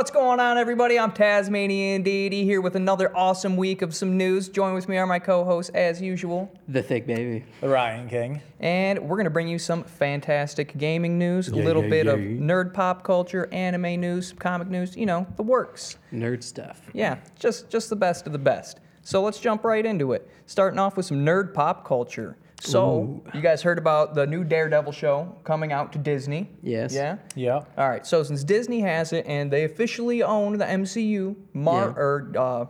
What's going on, everybody? I'm Tasmanian Deity here with another awesome week of some news. Join with me are my co-hosts as usual, The thick baby. The Ryan King. and we're gonna bring you some fantastic gaming news, a Yeah, little yeah, bit of yeah. nerd pop culture, anime news, comic news, you know, the works. Nerd stuff. Yeah, just just the best of the best. So let's jump right into it. Starting off with some nerd pop culture. So you guys heard about the new Daredevil show coming out to Disney? Yes. Yeah. Yeah. All right. So since Disney has it and they officially own the MCU, Mar Yeah. or uh,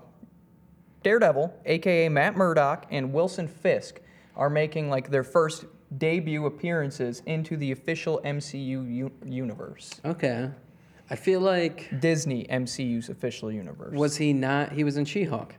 Daredevil, aka Matt Murdock, and Wilson Fisk are making like their first debut appearances into the official MCU u- universe. Okay. I feel like Disney MCU's official universe. was he not? He was in She-Hulk.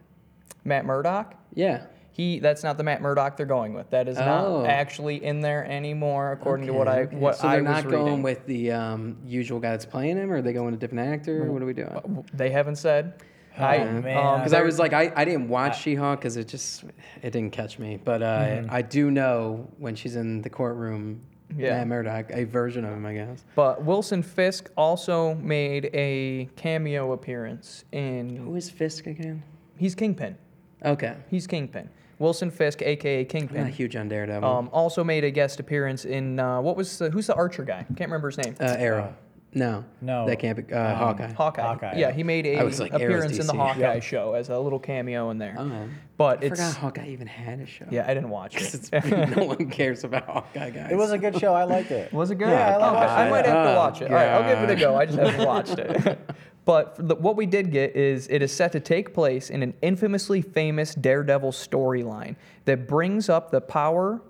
Matt Murdock? Yeah. He that's not the Matt Murdock they're going with. That is Oh. not actually in there anymore, according to what I Okay, okay. what so I they're was not reading. going with the um, usual guy that's playing him, or are they going with a different actor? What are we doing? They haven't said. I man. um, Because I was like, I, I didn't watch She-Hulk because it just it didn't catch me. But uh, Mm-hmm. I do know when she's in the courtroom, Yeah. Matt Murdock, a version of him, I guess. But Wilson Fisk also made a cameo appearance in. Who is Fisk again? He's Kingpin. Okay. He's Kingpin. Wilson Fisk, aka I'm not Kingpin. huge on Daredevil. Um, also made a guest appearance in uh, what was the, who's the Archer guy? Can't remember his name. uh, Arrow. No. No. That can't be. Uh, Hawkeye. Hawkeye. Hawkeye. Yeah, he made a I was like, appearance in the Hawkeye Yep. show as a little cameo in there. Oh. But I it's forgot Hawkeye even had a show. yeah, I didn't watch it. it's, no one cares about Hawkeye, guys. It was a good show. I liked it. Was it good? Yeah, I Okay, liked it. I might have to watch it. All right, I'll give it a go. I just haven't watched it. but the, what we did get is it is set to take place in an infamously famous Daredevil storyline that brings up the power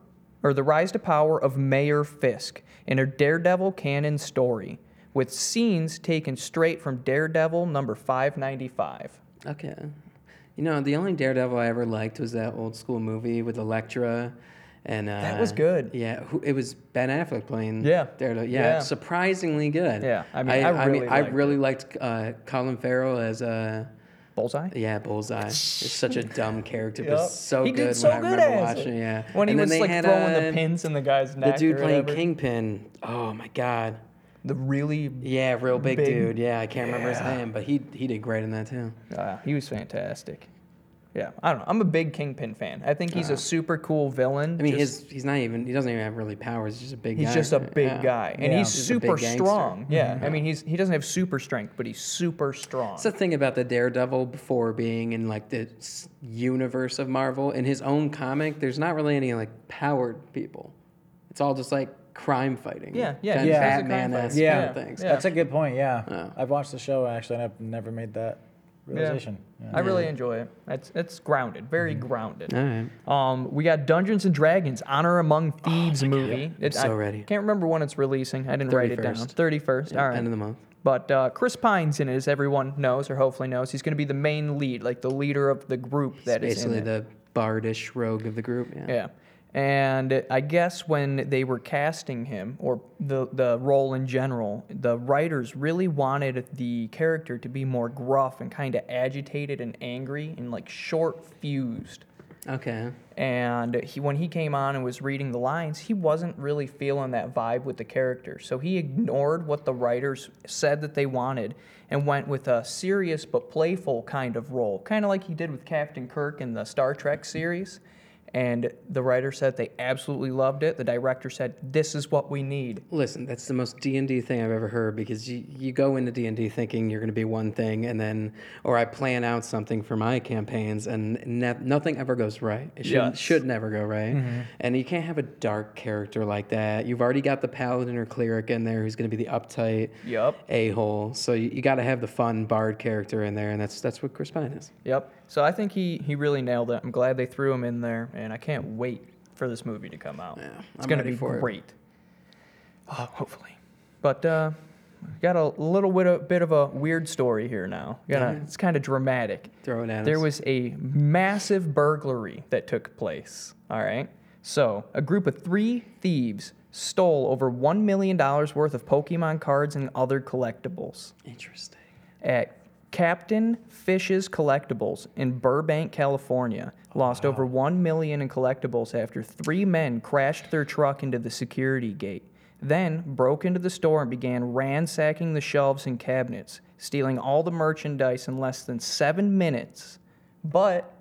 or the rise to power of Mayor Fisk in a Daredevil canon story with scenes taken straight from Daredevil number 595. Okay. You know, the only Daredevil I ever liked was that old school movie with Elektra. And uh, That was good. Yeah, who, it was Ben Affleck playing Yeah. Daredevil. Yeah, Yeah. surprisingly good. Yeah, I mean, I really I liked really liked uh, Colin Farrell as uh, Bullseye? yeah Bullseye. It's such a dumb character, Yep. but so He good. did so when I good remember as it. watching. it, Yeah, When he was like had, throwing the pins in the guy's neck. The dude playing whatever. Kingpin. Oh my god. The really, Yeah, real big, Big- dude. Yeah, I can't remember his name, but he he did great in that too. uh, he was fantastic. Yeah, I don't know. I'm a big Kingpin fan. I think he's a uh-huh. super cool villain. I mean, just- his he's not even he doesn't even have really powers. He's just a big guy. he's guy. just a big Yeah. guy, and Yeah. he's He's super strong. Yeah, I mm-hmm. mean, he's he doesn't have super strength, but he's super strong. That's the thing about the Daredevil before being in like the universe of Marvel. In his own comic, there's not really any like powered people. It's all just like crime fighting. Yeah, yeah, Kind he's of just a crime Batman esque. Yeah. kind of things. Yeah. That's a good point. Yeah. Yeah. I've watched the show actually, and I've never made that realization. Yeah. I really enjoy it. It's it's grounded, very grounded. All right. Um, we got Dungeons and Dragons: Honor Among Thieves movie. It- so I ready. Can't remember when it's releasing. I didn't write it down. 31st. Thirty first. All right. End of the month. But uh, Chris Pine's in it, as everyone knows or hopefully knows. He's going to be the main lead, like the leader of the group that is Basically in it. the bardish rogue of the group. Yeah. Yeah. And I guess when they were casting him, or the, the role in general, the writers really wanted the character to be more gruff and kind of agitated and angry and like short fused. Okay. And he, when he came on and was reading the lines, he wasn't really feeling that vibe with the character. So he ignored what the writers said that they wanted and went with a serious but playful kind of role, kind of like he did with Captain Kirk in the Star Trek series. And the writer said they absolutely loved it. The director said, "This is what we need." Listen, that's the most D and D thing I've ever heard because you, you go into D and D thinking you're going to be one thing, and then or I plan out something for my campaigns, and ne- nothing ever goes right. It should Yes. should never go right, mm-hmm. and you can't have a dark character like that. You've already got the paladin or cleric in there who's going to be the uptight Yep. a hole, so you, you got to have the fun bard character in there, and that's that's what Chris Pine is. Yep. So I think he he really nailed it. I'm glad they threw him in there, and I can't wait for this movie to come out. Yeah, it's I'm gonna be great. Oh, hopefully. But uh, got a little bit of, bit of a weird story here now. Gonna, Alright. It's kind of dramatic. Throw it at There us. was a massive burglary that took place. All right. So, a group of three thieves stole over $1 million worth of Pokemon cards and other collectibles interesting. at Captain Fish's Collectibles in Burbank, California. Lost over 1 million in collectibles after three men crashed their truck into the security gate. Then broke into the store and began ransacking the shelves and cabinets, stealing all the merchandise in less than seven minutes. But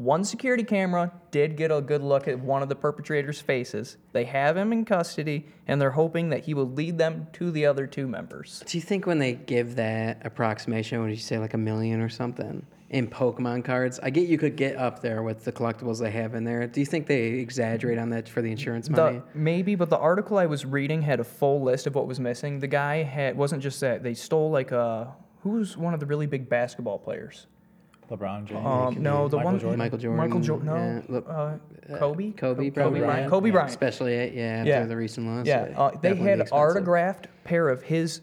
one security camera did get a good look at one of the perpetrators' faces. They have him in custody, and they're hoping that he will lead them to the other two members. Do you think when they give that approximation, would you say like a million or something in Pokemon cards? I get you could get up there with the collectibles they have in there. Do you think they exaggerate on that for the insurance money? The, maybe, but the article I was reading had a full list of what was missing. The guy had wasn't just that they stole like a who's one of the really big basketball players. LeBron James. Um, no, the Michael one Jordan. Michael Jordan. Michael Jordan. No, yeah, look, uh, Kobe. Kobe, Co- Kobe Bryant. Yeah. Kobe Bryant. Especially uh, yeah after Yeah. the recent loss. Yeah, uh, they had autographed pair of his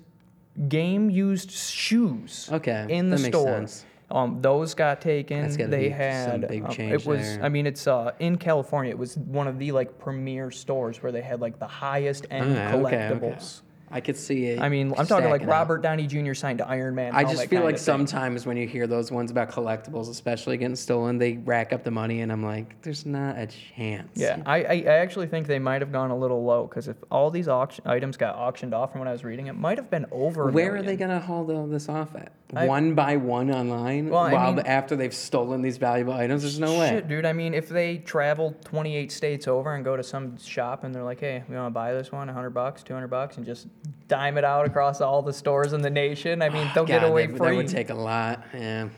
game used shoes. Okay, in the that makes store. sense. Um, those got taken. That's they be had some big um, change It was. there. I mean, it's uh, in California. It was one of the like premier stores where they had like the highest end Ah, okay, collectibles. okay. I could see it. I mean, I'm talking like. Robert Downey Jr. signed to Iron Man. I just feel like sometimes when you hear those ones about collectibles, especially getting stolen, they rack up the money, and I'm like, there's not a chance. Yeah, I, I I actually think they might have gone a little low because if all these auction items got auctioned off from when I was reading, it might have been over. Where are they gonna haul all this off at? I- one by one online? Well, while mean- after they've stolen these valuable items, there's no way. Shit, dude. I mean, if they travel 28 states over and go to some shop and they're like, "Hey, we want to buy this one, 100 bucks, 200 bucks," and just dime it out across all the stores in the nation, I mean, they'll get away that, free. That would take a lot. Yeah,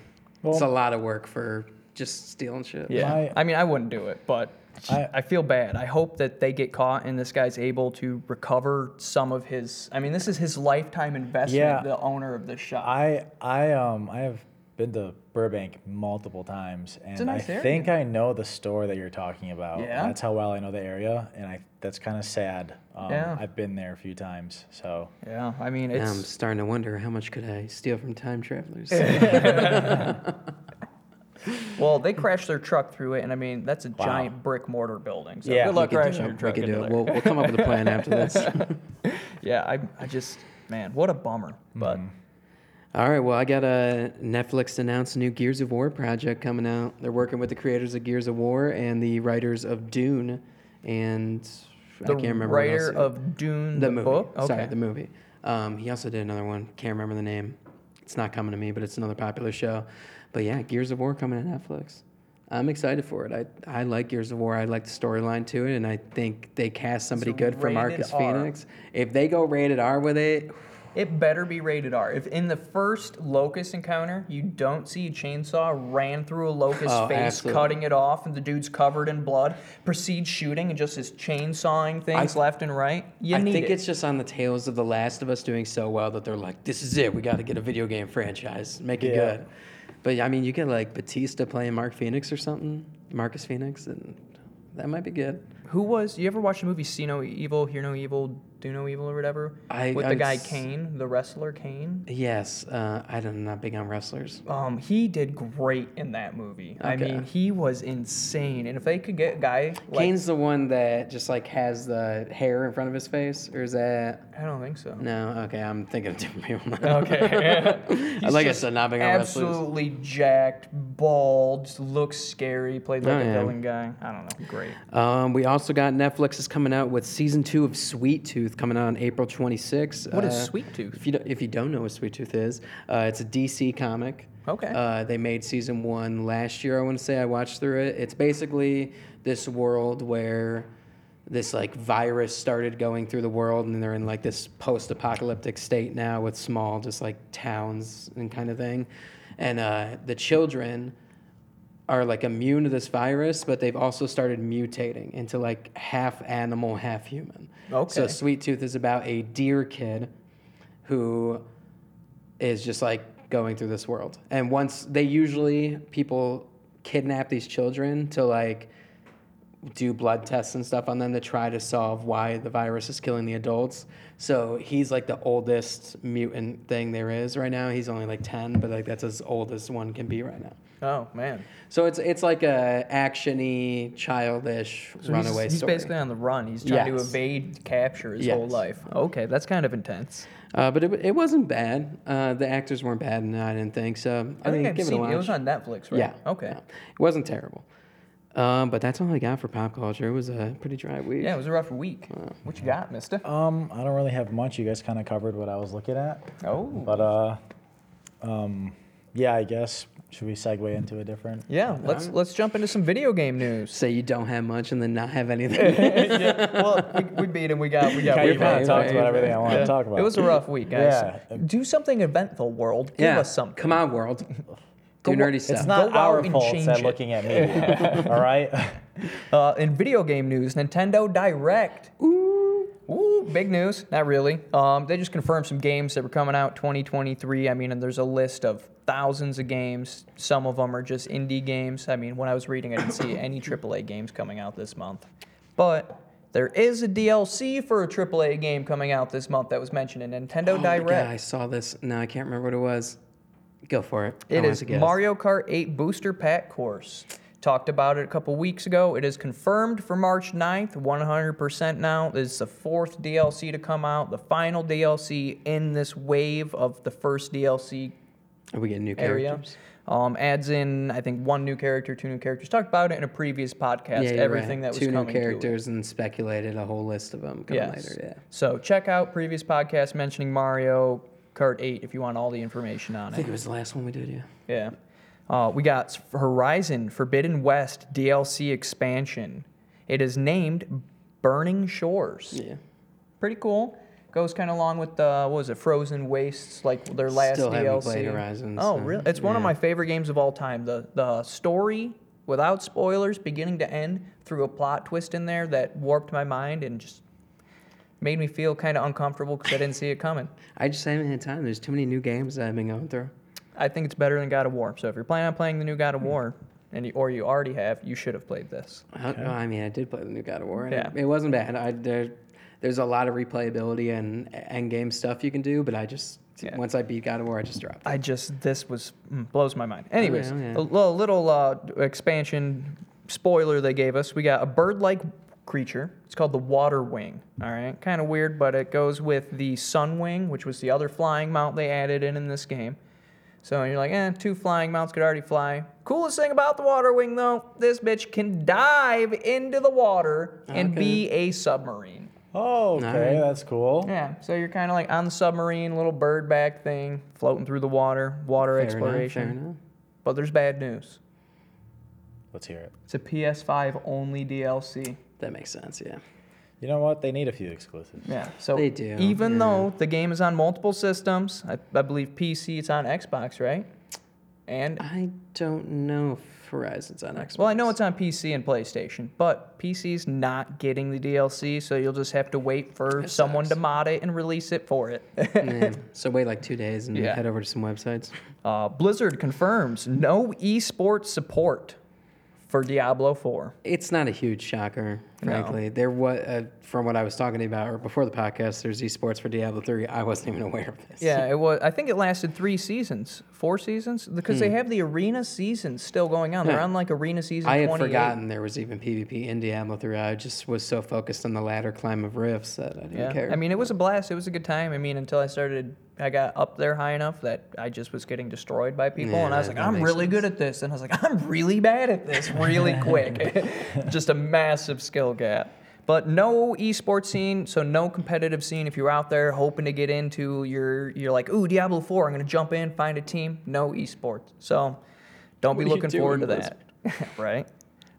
it's a lot of work for just stealing shit. yeah. My- I mean, I wouldn't do it, but I, I- feel bad. I hope that they get caught and this guy's able to recover some of his. I mean, this is his lifetime investment. Yeah. The owner of the shop. I I um I have been to Burbank multiple times, and a nice I area. think I know the store that you're talking about. Yeah? that's how well I know the area, and I that's kind of sad. Um, Yeah. I've been there a few times, so yeah. I mean, Now I'm starting to wonder how much could I steal from time travelers? Well, they crashed their truck through it, and I mean, that's a giant brick mortar building. So Yeah. good We luck could do crashing it. your We truck could into do it. there. We'll, we'll come up with a plan after this. Yeah, I, I just, man, what a bummer. But All right, well, I got a Netflix announced new Gears of War project coming out. They're working with the creators of Gears of War and the writers of Dune, and the I can't remember writer of Dune, the, the movie. book. Okay. Sorry, the movie. Um, he also did another one. Can't remember the name. It's not coming to me, but it's another popular show. But yeah, Gears of War coming to Netflix. I'm excited for it. I, I like Gears of War. I like the storyline to it, and I think they cast somebody good for Marcus R. Fenix. If they go rated R with it, It better be rated R. If in the first locust encounter you don't see a chainsaw ran through a locust Oh, face, absolutely. cutting it off, and the dude's covered in blood, proceed shooting and just is chainsawing things left and right, you I think it. it's just on the tails of The Last of Us doing so well that they're like, this is it. We got to get a video game franchise, make it Yeah. good. But I mean, you get like Batista playing Mark Fenix or something, Marcus Fenix, and that might be good. Who was? You ever watch the movie See No Evil, Hear No Evil, Do No Evil, or whatever? I- With the guy s- Kane, the wrestler Kane. Yes, uh, I don't, I'm not big on wrestlers. Um, he did great in that movie. I Okay. mean, he was insane. And if they could get a guy like, Kane's the one that just like has the hair in front of his face, or is that? I don't think so. No, okay, I'm thinking of different people. Okay. I like I said, not big on wrestlers. Absolutely jacked, bald, just looks scary. Played like Oh, a yeah. villain guy. I don't know. Great. Um, we also got Netflix is coming out with season two of Sweet Tooth coming out on April 26th. What is Uh, Sweet Tooth? If you don't, if you don't know what Sweet Tooth is, uh, it's a DC comic. Okay. Uh, they made season one last year. I want to say I watched through it. It's basically this world where this like virus started going through the world, and they're in like this post-apocalyptic state now with small, just like towns and kind of thing. And uh, the children are like immune to this virus, but they've also started mutating into like half animal, half human. Okay. So Sweet Tooth is about a deer kid who is just like going through this world. And once they usually people kidnap these children to like do blood tests and stuff on them to try to solve why the virus is killing the adults. So he's like the oldest mutant thing there is right now. He's only like 10, but like that's as old as one can be right now. Oh man. So it's it's like a actiony, childish So runaway he's, he's story. basically on the run. He's trying to evade capture his whole life. Okay, that's kind of intense. Uh, but it, it wasn't bad. Uh, the actors weren't bad, and I didn't think so. I, I, mean, think I've give seen it a watch. it. was on Netflix, right? Yeah. Okay. yeah. It wasn't terrible. Um, but that's all I got for pop culture. It was a pretty dry week. Yeah, it was a rough week. What you got, Mister? um I don't really have much. You guys kind of covered what I was looking at, Oh. but uh Um, yeah, I guess. Should we segue into a different? Yeah, let's let's jump into some video game news. Say you don't have much and then not have anything. yeah, well, we, we beat him. We got we got. Okay, we you kind of talked about everything I want Yeah. to talk about. It was a rough week, guys. Yeah. Do something eventful, world. Give yeah. us something. Come on, world. Go Do wa- nerdy It's stuff. It's not Go out our and fault change that it. looking at me. all right. Uh, in video game news, Nintendo Direct. Ooh, ooh, big news. Not really. Um, they just confirmed some games that were coming out 2023. I mean, and there's a list of thousands of games. Some of them are just indie games. I mean, when I was reading, I didn't see any AAA games coming out this month. But there is a DLC for a AAA game coming out this month that was mentioned in Nintendo Oh my Direct. God, I saw this. No, I can't remember what it was. Go for it. It is. Mario Kart 8 Booster Pack Course. Talked about it a couple weeks ago. It is confirmed for March 9th, 100% now. This is the fourth DLC to come out, the final DLC in this wave of the first DLC Are we getting new area. characters? Um, adds in, I think, one new character, two new characters. Talked about it in a previous podcast, you're everything right. that was Two new coming to it. characters and speculated a whole list of them coming Yes. later. Yeah. So check out previous podcast mentioning Mario Kart 8 if you want all the information on I it. think it was the last one we did. Yeah. Yeah. Uh, we got Horizon Forbidden West DLC expansion. It is named Burning Shores. Yeah. Pretty cool. Goes kind of along with the what was it, Frozen Wastes, like their last Still DLC. haven't played Horizon, Oh, so, really? It's one of my favorite games of all time. The the story, without spoilers, beginning to end, through a plot twist in there that warped my mind and just made me feel kind of uncomfortable because I didn't see it coming. I just haven't had time. There's too many new games that I've been going through. I think it's better than God of War. So if you're planning on playing the new God of War, and you, or you already have, you should have played this. I, oh, I mean, I did play the new God of War. And Yeah. it, it wasn't bad. I, there, there's a lot of replayability and end game stuff you can do, but I just Yeah. once I beat God of War, I just dropped. it. I just this was mm, blows my mind. Anyways, oh, yeah. a little, little uh, expansion spoiler they gave us. We got a bird-like creature. It's called the water wing. All right, kind of weird, but it goes with the sun wing, which was the other flying mount they added in in this game. So you're like, eh, two flying mounts could already fly. Coolest thing about the water wing, though, this bitch can dive into the water and Okay. be a submarine. Oh, okay, Alright. that's cool. Yeah, so you're kind of like on the submarine, little bird back thing, floating through the water, water Fair exploration. Enough, fair enough. But there's bad news. Let's hear it. It's a PS5 only DLC. That makes sense. Yeah. You know what? They need a few exclusives. Yeah. So They do, even yeah. though the game is on multiple systems, I, I believe PC, it's on Xbox, right? And I don't know if Horizon's on Xbox. well, I know it's on PC and PlayStation, but PC's not getting the DLC, so you'll just have to wait for That someone to mod it and release it for it. Yeah. So wait like two days and Yeah. head over to some websites. uh, Blizzard confirms no esports support for Diablo 4. It's not a huge shocker, No. frankly. There was, uh, from what I was talking about, or before the podcast, there's esports for Diablo 3. I wasn't even aware of this. Yeah, it was. I think it lasted three seasons, four seasons, because they have the arena seasons still going on. They're Hmm. Yeah. on like arena season. I had forgotten there was even PvP in Diablo 3. I just was so focused on the ladder climb of rifts that I didn't Yeah, care. I mean, it was a blast. It was a good time. I mean, until I started, I got up there high enough that I just was getting destroyed by people, and I was like, I'm really good at this, and I was like, I'm really bad at this, really quick. just a massive skill gap. But no esports scene, so no competitive scene. If you're out there hoping to get into, you're you're like, ooh, Diablo 4, I'm gonna jump in, find a team. No esports. So don't be What you looking forward to that. right?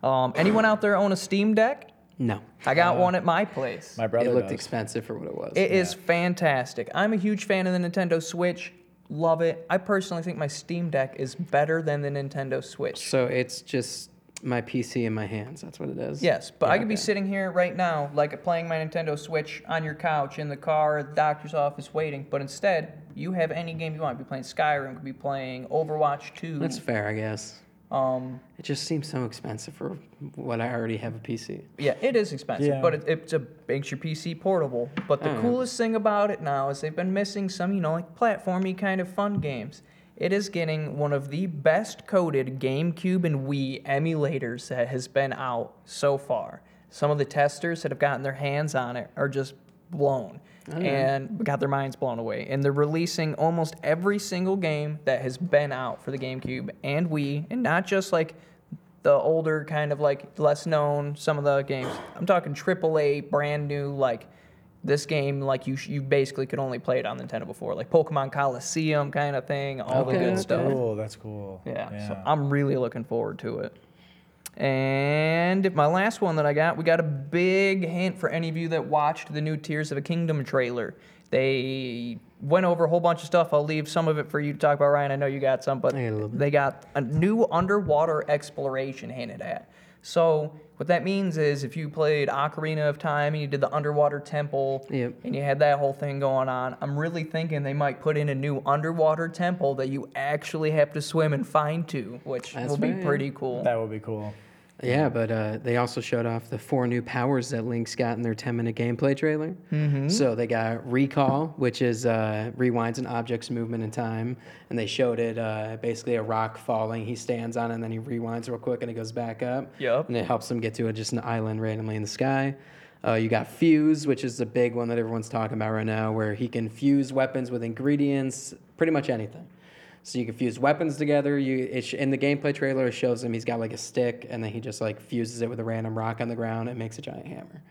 Um, anyone out there own a Steam Deck? No. I got one at my place. My brother It looked does. expensive for what it was. It is fantastic. I'm a huge fan of the Nintendo Switch. Love it. I personally think my Steam Deck is better than the Nintendo Switch. so it's just my PC in my hands. That's what it is. Yes, but Yeah, I could be okay. sitting here right now, like playing my Nintendo Switch on your couch, in the car, at the doctor's office, waiting. But instead, you have any game you want. You could be playing Skyrim, could be playing Overwatch 2. That's fair, I guess. Um, It just seems so expensive for what I already have a PC. Yeah, it is expensive, Yeah. but it, it's a makes your PC portable. But the Oh. coolest thing about it now is they've been missing some, you know, like platformy kind of fun games. It is getting one of the best coded GameCube and Wii emulators that has been out so far. Some of the testers that have gotten their hands on it are just blown and got their minds blown away. And they're releasing almost every single game that has been out for the GameCube and Wii, and not just like the older kind of like less known some of the games. I'm talking AAA, brand new like this game like you sh- you basically could only play it on Nintendo before, like Pokemon Colosseum kind of thing, all the good okay. stuff. Cool. That's cool. Yeah, so I'm really looking forward to it. And my last one that I got, we got a big hint for any of you that watched the new Tears of a Kingdom trailer. They went over a whole bunch of stuff. I'll leave some of it for you to talk about, Ryan. I know you got some, but I got a little bit. they got a new underwater exploration hinted at. So what that means is if you played Ocarina of Time and you did the underwater temple Yep. and you had that whole thing going on, I'm really thinking they might put in a new underwater temple that you actually have to swim and find to, which That's will be right, yeah. pretty cool. That would be cool. Yeah, but uh, they also showed off the four new powers that Link's got in their 10 minute gameplay trailer. Mm-hmm. So they got Recall, which is uh, rewinds an object's movement in time. And they showed it uh, basically a rock falling. He stands on it and then he rewinds real quick and it goes back up. Yep. And it helps him get to a, just an island randomly in the sky. Uh, you got Fuse, which is the big one that everyone's talking about right now, where he can fuse weapons with ingredients, pretty much anything. So you can fuse weapons together. You it sh- in the gameplay trailer it shows him he's got like a stick, and then he just like fuses it with a random rock on the ground and makes a giant hammer.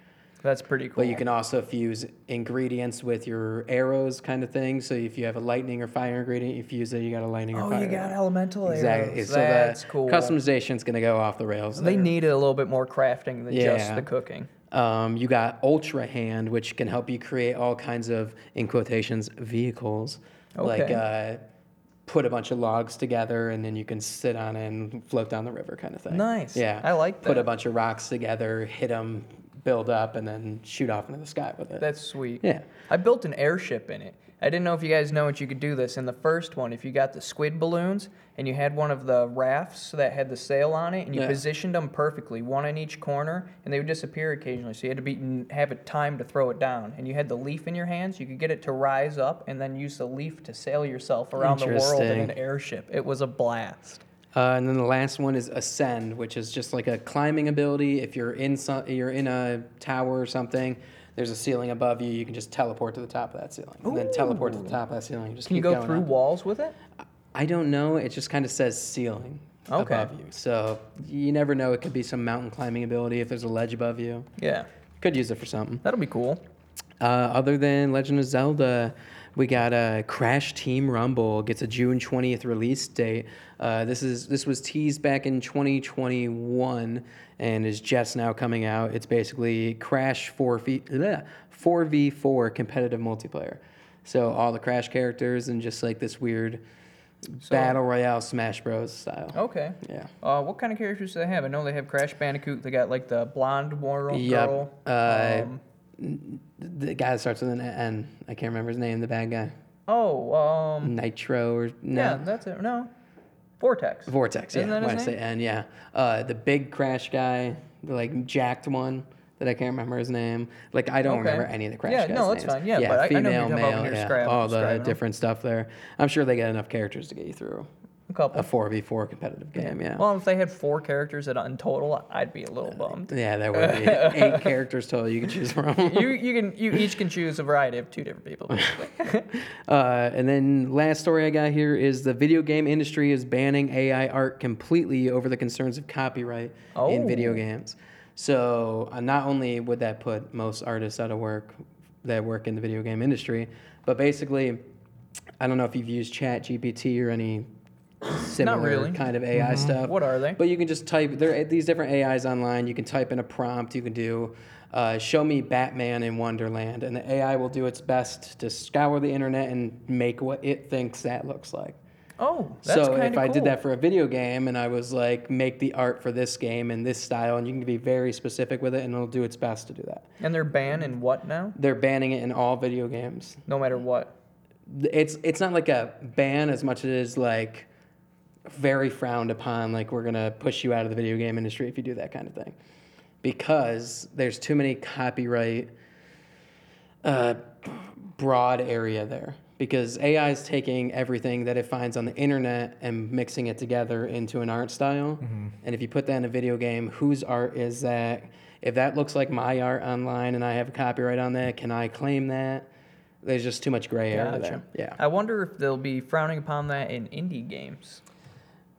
That's pretty cool. But you can also fuse ingredients with your arrows, kind of thing. So if you have a lightning or fire ingredient, you fuse it, you got a lightning or oh, fire. you got arrow. elemental exactly. arrows. So That's the cool. customization's gonna go off the rails. they there. needed a little bit more crafting than just the cooking. Um, you got Ultra Hand, which can help you create all kinds of, in quotations, vehicles. Like uh, put a bunch of logs together and then you can sit on it and float down the river kind of thing. Nice. Yeah. I like that. Put a bunch of rocks together, hit them, build up, and then shoot off into the sky with it. That's sweet. Yeah. I built an airship in it. I didn't know if you guys know that you could do this. In the first one, if you got the squid balloons and you had one of the rafts that had the sail on it and you Yeah. positioned them perfectly, one in each corner, and they would disappear occasionally. So you had to be have a time to throw it down. And you had the leaf in your hands. You could get it to rise up and then use the leaf to sail yourself around the world in an airship. It was a blast. Uh, and then the last one is Ascend, which is just like a climbing ability. If you're in some, you're in a tower or something, there's a ceiling above you. You can just teleport to the top of that ceiling, and then teleport to the top of that ceiling. Just Can you keep go going through up. walls with it? I don't know. It just kind of says ceiling Okay. above you. So you never know. It could be some mountain climbing ability if there's a ledge above you. Yeah, Could use it for something. that'll be cool. Uh, other than Legend of Zelda, we got a Crash Team Rumble gets a June 20th release date. Uh, this is this was teased back in 2021 and is just now coming out. It's basically Crash 4v 4v4 competitive multiplayer. So all the Crash characters and just like this weird battle royale Smash Bros style. Okay. Yeah. Uh, what kind of characters do they have? I know they have Crash Bandicoot. They got like the blonde girl. Yep. girl. Uh, Um, The guy that starts with an N. I can't remember his name. The bad guy. oh, um, Nitro or no. yeah, that's it. No, Vortex. Vortex, yeah. Isn't that When I say? N, yeah. Uh, the big crash guy, the like jacked one that I can't remember his name. Like I don't Okay. remember any of the crash Yeah, guys. no, that's names. fine. Yeah, but I- I know female, you're talking about when male, yeah, all the different stuff there. I'm sure they got enough characters to get you through A couple. a four v four competitive game. Yeah. Well, if they had four characters in in total, I'd be a little bummed. yeah, that would be eight characters total you could choose from. You you can you each can choose a variety of two different people. Basically. Uh, and then last story I got here is the video game industry is banning AI art completely over the concerns of copyright in video Oh. games. So uh, not only would that put most artists out of work that work in the video game industry, but basically, I don't know if you've used Chat GPT or any similar really. kind of AI stuff. What are they? But you can just type there are these different AIs online. You can type in a prompt. You can do uh, show me Batman in Wonderland, and the AI will do its best to scour the internet and make what it thinks that looks like. Oh, that's so if I cool. did that for a video game and I was like, make the art for this game in this style, and you can be very specific with it, and it'll do its best to do that. and they're banned in what now? They're banning it in all video games. No matter what. It's it's not like a ban as much as it is like very frowned upon. Like we're gonna push you out of the video game industry if you do that kind of thing, because there's too many copyright uh, broad area there. Because AI is taking everything that it finds on the internet and mixing it together into an art style. And if you put that in a video game, whose art is that? If that looks like my art online and I have a copyright on that, can I claim that? There's just too much gray area Gotcha. there. Yeah. I wonder if they'll be frowning upon that in indie games.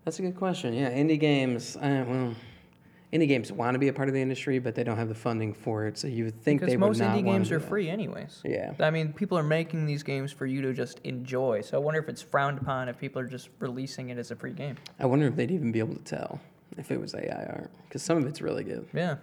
That's a good question. Yeah, indie games. Uh, well, indie games want to be a part of the industry, but they don't have the funding for it. So you would think Because they would most not indie wanna games are free anyways. Yeah. I mean, people are making these games for you to just enjoy. So I wonder if it's frowned upon if people are just releasing it as a free game. I wonder if they'd even be able to tell if it was AI art because some of it's really good. Yeah.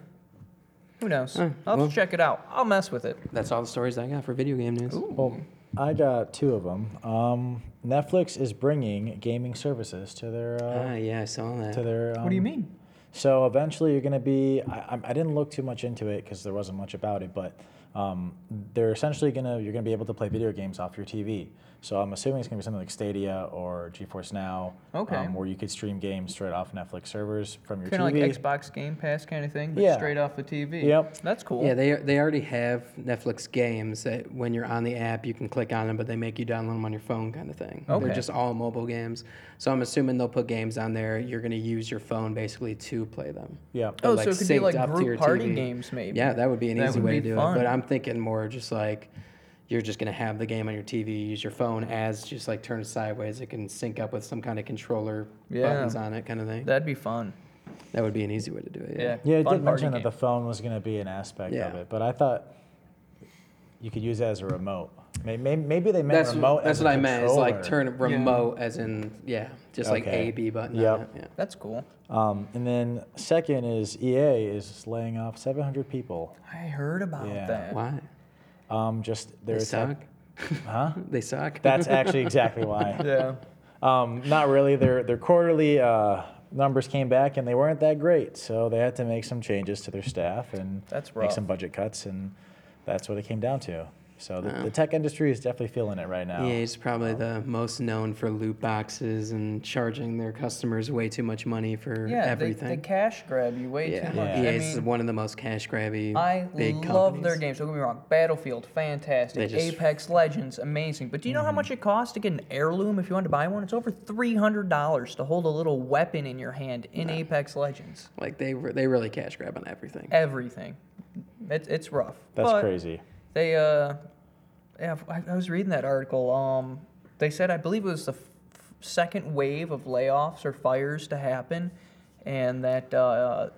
Who knows? Huh, I'll well- check it out. I'll mess with it. That's all the stories I got for video game news. Well, I got two of them. Um, Netflix is bringing gaming services to their Ah, uh, yeah, I saw that. to their. Um, what do you mean? So eventually, you're going to be. I, I- I didn't look too much into it because there wasn't much about it, but um, they're essentially going to. You're going to be able to play video games off your TV. So I'm assuming it's going to be something like Stadia or GeForce Now, Okay. um, where you could stream games straight off Netflix servers from your Kind of TV. like Xbox Game Pass kind of thing, but Yeah. straight off the TV. Yep. That's cool. Yeah, they they already have Netflix games that when you're on the app you can click on them, but they make you download them on your phone, kind of thing. Okay. They're just all mobile games. So I'm assuming they'll put games on there. You're going to use your phone basically to play them. yeah. oh, like, so it could be like up to your group party TV. games, maybe. Yeah, that would be an That easy way to be do fun. it. But I'm thinking more just like you're just gonna have the game on your TV, use your phone as just like turn it sideways. It can sync up with some kind of controller Yeah. buttons on it, kind of thing. That'd be fun. That would be an easy way to do it. Yeah. Yeah. Yeah, it did party mention that the phone was going to be an aspect of it, but I thought you could use it as a remote. Maybe, maybe they meant That's remote that's as what a I meant. It's like turn it remote, as in yeah, just like Okay. A B button. Yep. On it. Yeah. That's cool. Um, and then second is EA is laying off 700 people. I heard about Yeah. that. Why? Um, just They their suck. tech- Huh? They suck. That's actually exactly why. Yeah. Um, not really. Their their quarterly uh, numbers came back and they weren't that great, so they had to make some changes to their staff and That's make some budget cuts, and that's what it came down to. So the, Wow. the tech industry is definitely feeling it right now. EA is probably the most known for loot boxes and charging their customers way too much money for Yeah, they, everything. they cash grab you way yeah, too much. Yeah. EA I is mean, one of the most cash grabby I big love companies. their games. Don't get me wrong. Battlefield, fantastic. Just- Apex Legends, amazing. But do you know how mm-hmm. much it costs to get an heirloom if you want to buy one? It's over three hundred dollars to hold a little weapon in your hand in Apex Legends. Like they re- they really cash grab on everything. Everything. It's it's rough. That's But crazy. They uh, yeah, I, I was reading that article. Um, they said I believe it was the f- second wave of layoffs or fires to happen, and that uh,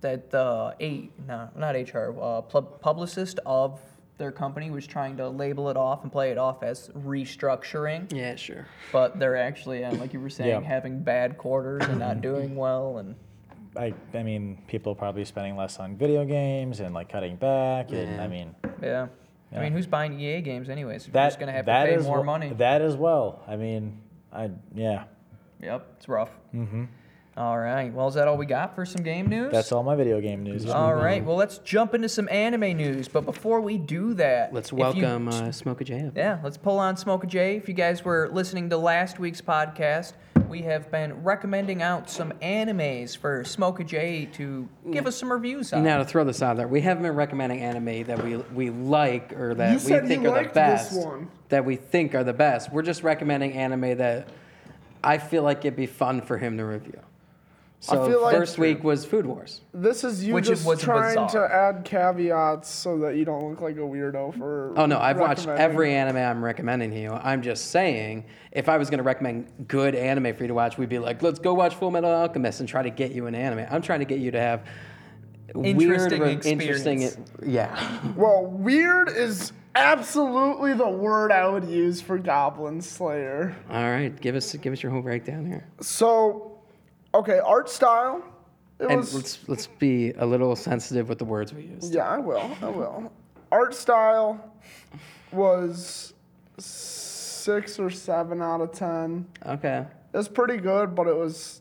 that the eight no not HR uh, pub- publicist of their company was trying to label it off and play it off as restructuring, Yeah, sure. but they're actually, uh, like you were saying, Yeah. having bad quarters and not doing well, and I, I mean, people probably spending less on video games and like cutting back, and Yeah. I mean, yeah. I mean, who's buying EA games anyways? You're just gonna have to pay more wh- money. That as well. I mean, I yeah. Yep, it's rough. Mm-hmm. All right. Well, is that all we got for some game news? That's all my video game news. All right. Well, let's jump into some anime news. But before we do that, Let's if you- welcome uh, Smoke a J. yeah, let's pull on Smoke a J. If you guys were listening to last week's podcast, we have been recommending out some animes for Smoke a J to give us some reviews on. Now to throw this out there, we haven't been recommending anime that we we like or that You we said think you are the liked this best. one. That we think are the best. We're just recommending anime that I feel like it'd be fun for him to review. So feel like- first week was Food Wars. This is you Which just was trying bizarre. to add caveats so that you don't look like a weirdo for. Oh no, I've watched every anime I'm recommending to you. I'm just saying, if I was going to recommend good anime for you to watch, we'd be like, let's go watch Full Metal Alchemist and try to get you an anime. I'm trying to get you to have Interesting weird, re- interesting, yeah. Well, weird is absolutely the word I would use for Goblin Slayer. All right, give us give us your whole breakdown here. So, okay, art style. It And was. let's let's be a little sensitive with the words we use. Yeah, I will. I will. Art style was six or seven out of ten. Okay. It's pretty good, but it was.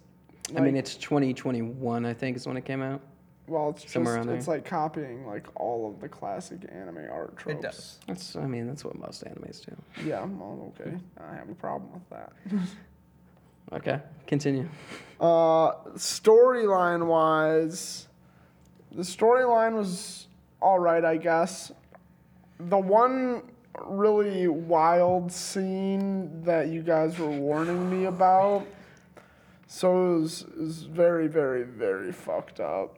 I mean, it's 2021, I think, is when it came out. well, it's just somewhere around it's like copying like all of the classic anime art tropes. It does. That's, I mean, that's what most animes do. Yeah, well, okay. I have a problem with that. Okay, continue. Uh, storyline wise, the storyline was all right, I guess. The one really wild scene that you guys were warning me about, so it was, it was very, very, very fucked up.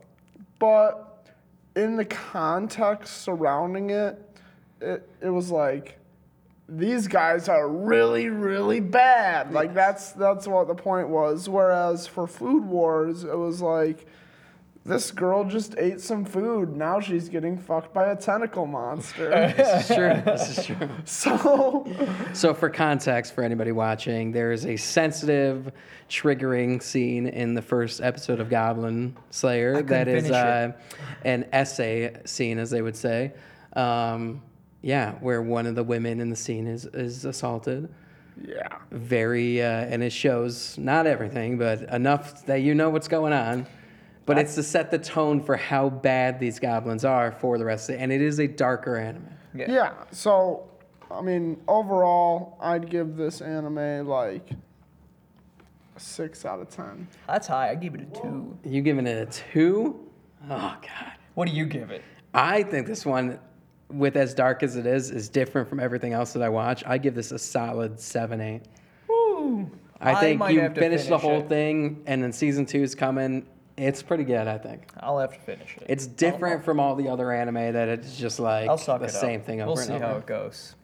But in the context surrounding it, it, it was like these guys are really really bad like that's that's what the point was whereas for food wars it was like this girl just ate some food. Now she's getting fucked by a tentacle monster. This is true. This is true. so, So, for context, for anybody watching, there is a sensitive, triggering scene in the first episode of Goblin Slayer couldn't that is finish it. uh, an SA scene, as they would say. Um, yeah, where one of the women in the scene is is assaulted. yeah. Very, uh, and it shows not everything, but enough that you know what's going on. But it's to set the tone for how bad these goblins are for the rest of it, and it is a darker anime. Yeah. Yeah. So, I mean, overall, I'd give this anime like a six out of ten. That's high. I give it a two. You giving it a two? Oh God. What do you give it? I think this one, with as dark as it is, is different from everything else that I watch. I give this a solid seven, eight. Woo. I think might you have to finish the whole it. thing, and then season two is coming. It's pretty good, I think. I'll have to finish it. It's different from all the other anime that it's just like the same up. thing over We'll and see over. how it goes.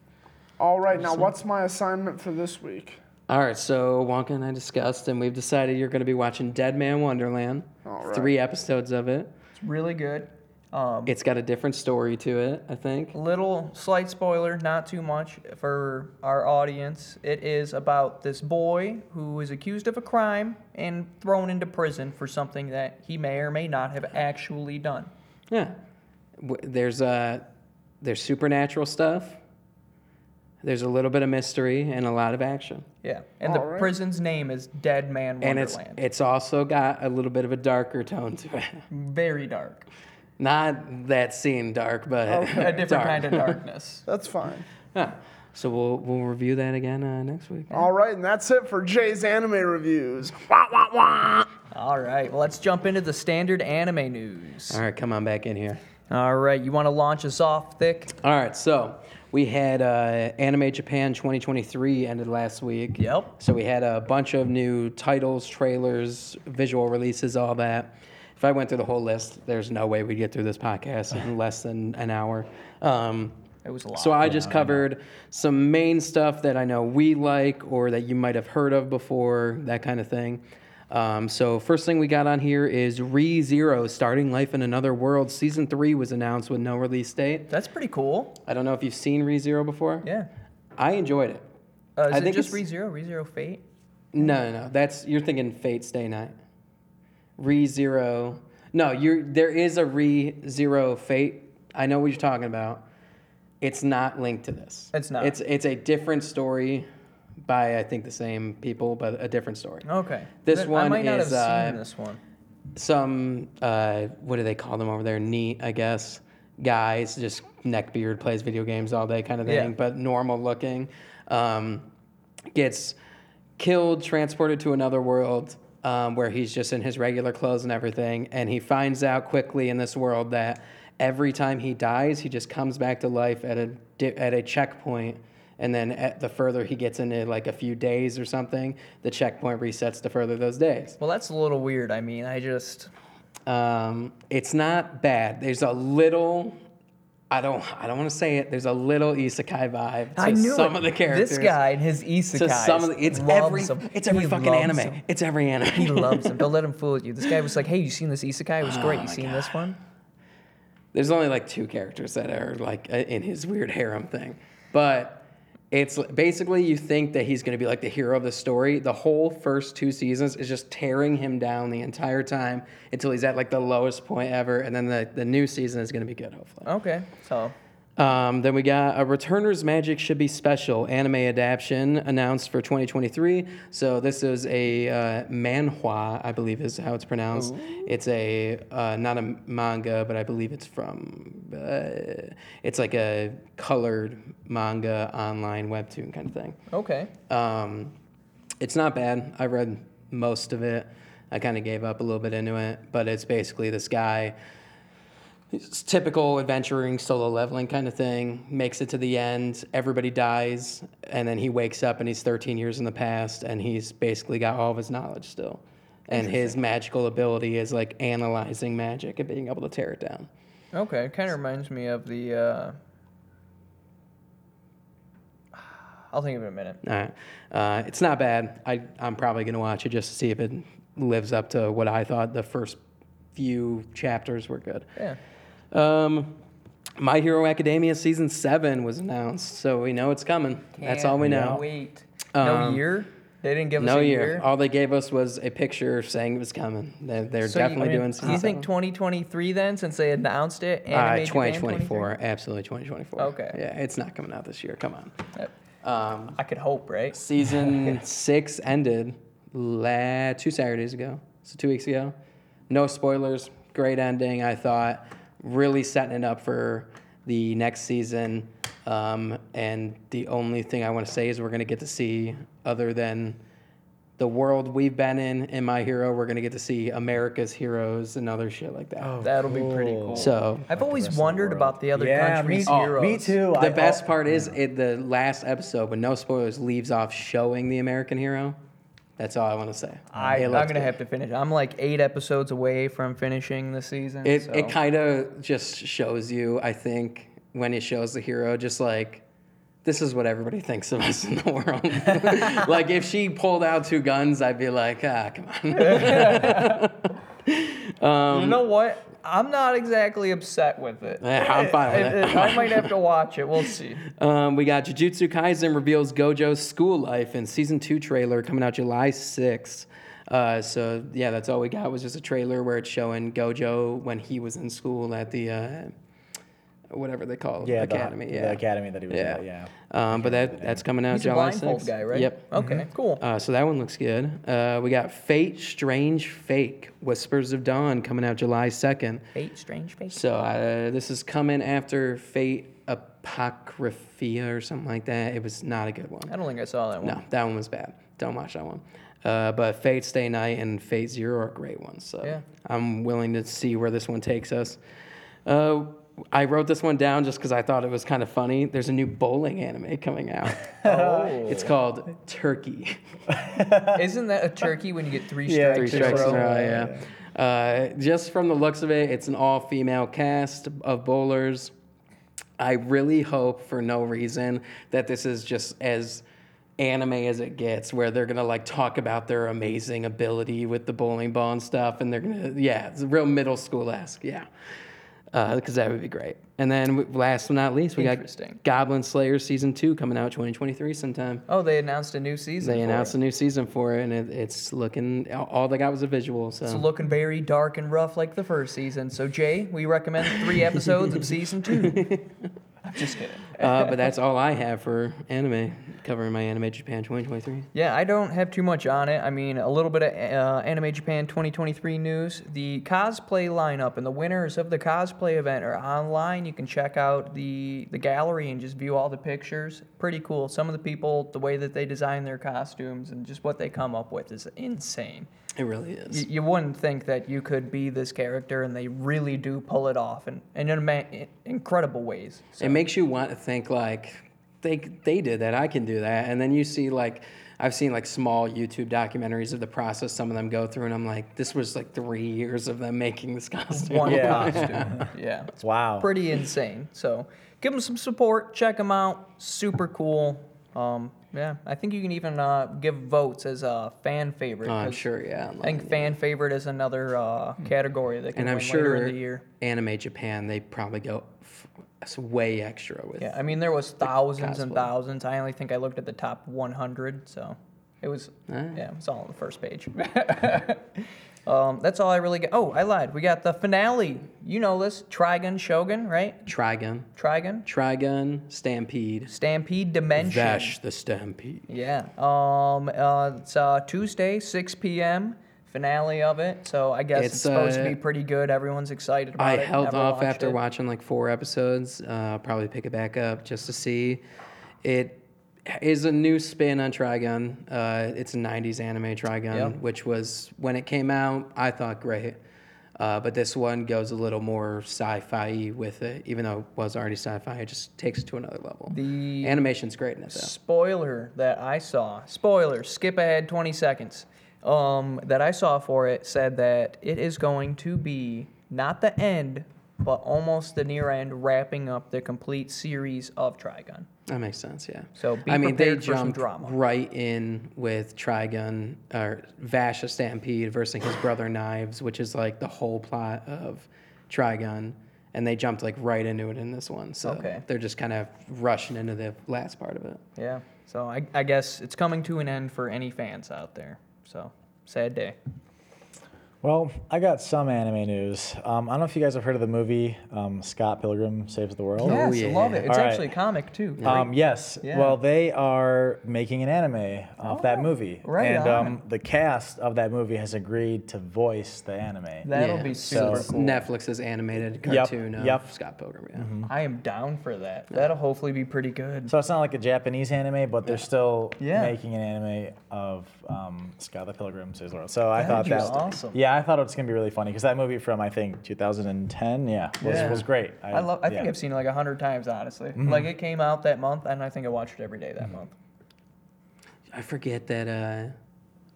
All right, now what's my assignment for this week? All right, so Wonka and I discussed, and we've decided you're going to be watching Dead Man Wonderland. All right. Three episodes of it. It's really good. Um, It's got a different story to it, I think. little slight spoiler, not too much for our audience. It is about this boy who is accused of a crime and thrown into prison for something that he may or may not have actually done. Yeah, there's uh, there's supernatural stuff. There's a little bit of mystery and a lot of action, Yeah, and the Alright. prison's name is Dead Man Wonderland. and it's it's also got a little bit of a darker tone to it. Very dark, Not that scene dark, but a different dark. kind of darkness. That's fine. Yeah. So we'll we'll review that again uh, next week. All right, and that's it for Jay's anime reviews. Wah, wah, wah. All right, well, let's jump into the standard anime news. All right, come on back in here. All right, you want to launch us off, Thick? All right, so we had uh, Anime Japan 2023 ended last week. Yep. So we had a bunch of new titles, trailers, visual releases, all that. If I went through the whole list, there's no way we'd get through this podcast in less than an hour. Um, It was a lot. so I just covered some main stuff that I know we like or that you might have heard of before, that kind of thing. Um, so first thing we got on here is Re Zero, Starting Life in Another World. Season three was announced with no release date. That's pretty cool. I don't know if you've seen Re Zero before. Yeah. I enjoyed it. Uh, is I it think just it's- ReZero, ReZero Fate? No, no, no. That's you're thinking Fate Stay Night. Re Zero. No, you're there is a Re Zero Fate. I know what you're talking about. It's not linked to this. It's not. It's it's a different story by I think the same people, but a different story. Okay. This I one might not is, have uh, seen this one. Some uh, what do they call them over there? NEET, I guess. Guys, just neck beard, plays video games all day kind of thing, Yeah. but normal looking. Um, gets killed, transported to another world um, where he's just in his regular clothes and everything. And he finds out quickly in this world that every time he dies, he just comes back to life at a di- at a checkpoint. And then at the further he gets into like a few days or something, the checkpoint resets to further those days. Well, that's a little weird. I mean, I just Um, it's not bad. There's a little. I don't. I don't want to say it. There's a little isekai vibe to I knew some it. of the characters. This guy and his isekai. to some of the, it's every it's every fucking anime. It's every anime. He loves them. Don't let him fool you. This guy was like, "Hey, you seen this isekai? It was great. Oh You my seen this one?" There's only like two characters that are like in his weird harem thing, but it's basically you think that he's going to be like the hero of the story. The whole first two seasons is just tearing him down the entire time until he's at like the lowest point ever, and then the the new season is going to be good, hopefully. Okay, so Um, then we got a Returner's Magic Should Be Special anime adaptation announced for 2023. So this is a uh, manhwa, I believe is how it's pronounced. It's a uh, not a manga, but I believe it's from. Uh, it's like a colored manga online webtoon kind of thing. okay, Um, it's not bad. I read most of it. I kind of gave up a little bit into it, but it's basically this guy. It's typical adventuring solo leveling kind of thing. Makes it to the end, everybody dies, and then he wakes up and he's 13 years in the past, and he's basically got all of his knowledge still. And his magical ability is like analyzing magic and being able to tear it down. okay. It kind of reminds me of the. Uh... I'll think of it in a minute. All right. Uh, it's not bad. I, I'm probably going to watch it just to see if it lives up to what I thought the first few chapters were good. Yeah. Um, My Hero Academia season seven was announced, so we know it's coming. That's all we know. Wait. no Um, year. They didn't give us No a year. year. All they gave us was a picture saying it was coming. They're, they're So you- definitely I mean, doing season you think seven. 2023 then, since they announced it? Uh, Anime Japan 2024, absolutely 2024. Okay. Yeah, it's not coming out this year. Come on. 23? Um, I could hope, right? season six ended la- two Saturdays ago, so two weeks ago. No spoilers. Great ending, I thought. Really setting it up for the next season. Um, and the only thing I want to say is we're going to get to see, other than the world we've been in in My Hero, we're going to get to see America's heroes and other shit like that. Oh, That'll be pretty cool. So I've always wondered the about the other Yeah, countries' me- oh, heroes. me too. the I- best oh, part is it the last episode, with no spoilers, leaves off showing the American hero. That's all I want to say. I, I'm looked gonna have to finish. I'm like eight episodes away from finishing the season. It so. it kind of just shows you, I think, when it shows the hero, just like this is what everybody thinks of us in the world. like if she pulled out two guns, I'd be like, ah, come on. Um, you know what? I'm not exactly upset with it. I'm fine with It- it. it- I might have to watch it. We'll see. Um, we got Jujutsu Kaisen reveals Gojo's school life in season two trailer coming out July 6th. Uh, so yeah, that's all we got was just a trailer where it's showing Gojo when he was in school at the uh, whatever they call it, Yeah, the- academy. the, yeah, academy that he was yeah. at. Yeah. Um, but that that's coming out He's a July blindfold 6th. guy, right? Yep. Okay, cool. Uh, so that one looks good. Uh, we got Fate Strange Fake Whispers of Dawn coming out July 2nd. Fate, strange fate. So uh, this is coming after Fate Apocrypha or something like that. It was not a good one. I don't think I saw that one. No, that one was bad. Don't watch that one. Uh, but Fate Stay Night and Fate Zero are great ones. So Yeah. I'm willing to see where this one takes us. Uh, I wrote this one down just because I thought it was kind of funny. There's a new bowling anime coming out. Oh. It's called Turkey. Isn't that a turkey when you get three strikes? Yeah, strikes? Three strikes in a row? row, yeah. Uh, just from the looks of it, it's an all-female cast of bowlers. I really hope, for no reason, that this is just as anime as it gets, where they're gonna like talk about their amazing ability with the bowling ball and stuff, and they're gonna, yeah, it's real middle school esque, yeah, Uh, because that would be great. And then w- last but not least, we got Goblin Slayer season two coming out 2023 sometime. Oh, they announced a new season. They announced it. a new season for it, and it, it's looking. All they got was a visual. So It's looking very dark and rough like the first season. So, Jay, we recommend three episodes of season two. I'm just kidding. uh, but that's all I have for anime, covering my Anime Japan 2023. Yeah, I don't have too much on it. I mean, a little bit of uh, Anime Japan 2023 news. The cosplay lineup and the winners of the cosplay event are online. You can check out the the gallery and just view all the pictures. Pretty cool. Some of the people, the way that they design their costumes and just what they come up with is insane. It really is. You, you wouldn't think that you could be this character, and they really do pull it off, and, and in ama- incredible ways. So, It makes you want to think like they they did that, I can do that, and then you see like. I've seen like small YouTube documentaries of the process some of them go through, and I'm like, this was like three years of them making this costume. one Yeah. costume. yeah. Wow. pretty insane. So give them some support. Check them out. Super cool. Um, yeah, I think you can even uh, give votes as a fan favorite. Oh, I'm 'cause sure, yeah. I think fan favorite is another uh, category that can and I'm win sure later in the year. Anime Japan, they probably go f- s- way extra with. Yeah, I mean there was thousands and cosplay. thousands. I only think I looked at the top 100, so it was Ah. yeah, it was all on the first page. um, that's all I really got. Oh, I lied. We got the finale. You know this Trigun Shogun, right? Trigun, Trigun Trigun, Stampede, Stampede Dimension. Vash the Stampede. Yeah. Um. Uh. It's uh Tuesday, 6 p.m. Finale of it. So I guess it's, It's, supposed to uh, be pretty good. Everyone's excited about I it. I held Never off after it. watching like four episodes. Uh, I'll probably pick it back up just to see. It is a new spin on Trigun. Uh, it's a 90s anime Trigun, Yep. which was, when it came out, I thought great. Uh, but this one goes a little more sci-fi with it, even though it was already sci-fi. It just takes it to another level. The Animation's great in it, though. spoiler that I saw. Spoiler. Skip ahead 20 seconds. Um. That I saw for it said that it is going to be not the end, but almost the near end, wrapping up the complete series of Trigun. That makes sense, yeah. So be I mean, they prepared for some jumped right in with Trigun or Vash the Stampede versus his brother Knives, which is like the whole plot of Trigun, and they jumped like right into it in this one. So Okay. they're just kind of rushing into the last part of it. Yeah. So I, I guess it's coming to an end for any fans out there. So sad day. Well, I got some anime news. Um, I don't know if you guys have heard of the movie um, Scott Pilgrim Saves the World. Yeah. Yes, I love it. It's All right. actually a comic too. Um, yes. Yeah. Well, they are making an anime of that Oh, movie, right and on. um, the cast of that movie has agreed to voice the anime. That'll Yeah, be so super it's cool. Netflix's animated Yep, cartoon of yep. Scott Pilgrim. Yeah. I am down for that. That'll hopefully be pretty good. so it's not like a Japanese anime, but they're still Yeah. making an anime of um, Scott the Pilgrim Saves the World. So I That'd thought be that awesome. Yeah, I thought it was gonna be really funny because that movie from I think 2010, yeah, was, Yeah. was great. I love. I think. I've seen it like a hundred times, honestly. Mm-hmm. Like it came out that month, and I think I watched it every day that month. I forget that. Uh,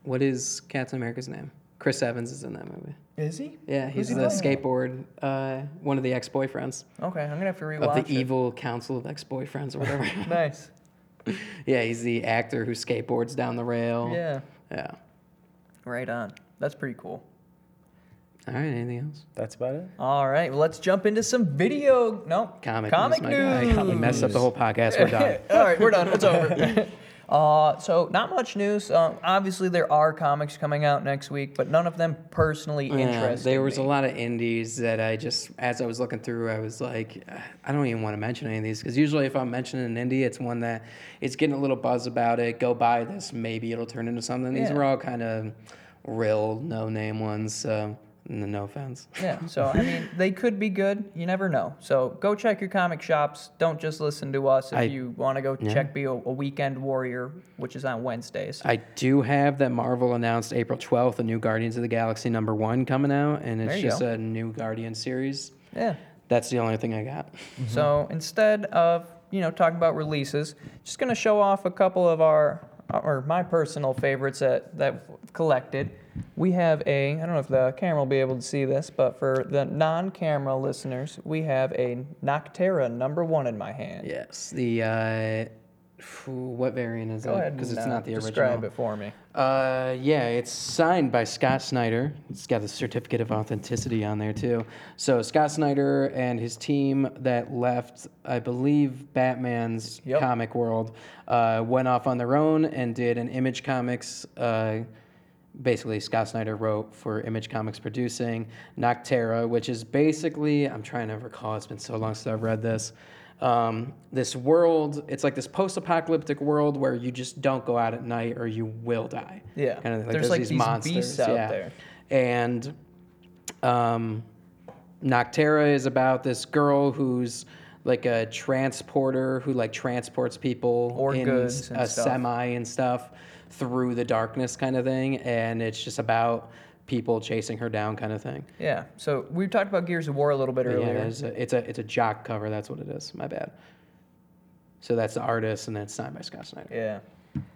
what is Captain America's name? Chris Evans is in that movie. Is he? Yeah, he's he the skateboard, uh, one of the ex-boyfriends Okay, I'm gonna have to rewatch of the it. evil council of ex-boyfriends or whatever. Nice. yeah, he's the actor who skateboards down the rail. Yeah. Yeah. Right on. That's pretty cool. All right. Anything else? That's about it. All right, well, let's jump into some video. No, Comic, comic news. My guy. news. You messed up the whole podcast. We're done. All right, we're done. It's over. Uh, so not much news. Um, obviously, there are comics coming out next week, but none of them personally Yeah, interest. there was a lot of indies that I just, as I was looking through, I was like, "Uh, I don't even want to mention any of these because usually if I'm mentioning an indie, it's one that it's getting a little buzz about it. Go buy this, maybe it'll turn into something. These Yeah. were all kind of real, no name ones. So n- no offense. Yeah, so I mean, they could be good. You never know. So go check your comic shops. Don't just listen to us if I- you want to go Yeah. check Be a, a Weekend Warrior, which is on Wednesdays. I do have that Marvel announced April 12th, a new Guardians of the Galaxy number one coming out, and it's just go. a new Guardian series. yeah. That's the only thing I got. So mm-hmm. instead of you know talking about releases, just gonna show off a couple of our or my personal favorites that that I've collected. We have a I don't know if the camera will be able to see this, but for the non-camera listeners, we have a Nocterra number one in my hand. Yes, the uh, what variant is Go it? Because it's uh, not the describe original. it for me. Uh, yeah, it's signed by Scott Snyder. It's got the certificate of authenticity on there too. So Scott Snyder and his team that left, I believe, Batman's Yep. comic world, uh, went off on their own and did an Image Comics. Uh, basically, Scott Snyder wrote for Image Comics producing Nocterra, which is basically I'm trying to recall. It's been so long since I've read this. Um, this world, it's like this post-apocalyptic world where you just don't go out at night or you will die. Yeah. Kind of like There's, there's, like, these, these monsters beasts out yeah. there. And um, Nocterra is about this girl who's like a transporter who like transports people Or in goods a stuff. semi and stuff through the darkness kind of thing and it's just about people chasing her down kind of thing. Yeah. So we talked about Gears of War a little bit But yeah, earlier. a, it's a it's a Jock cover. That's what it is. My bad. So that's the artist, and that's signed by Scott Snyder. Yeah.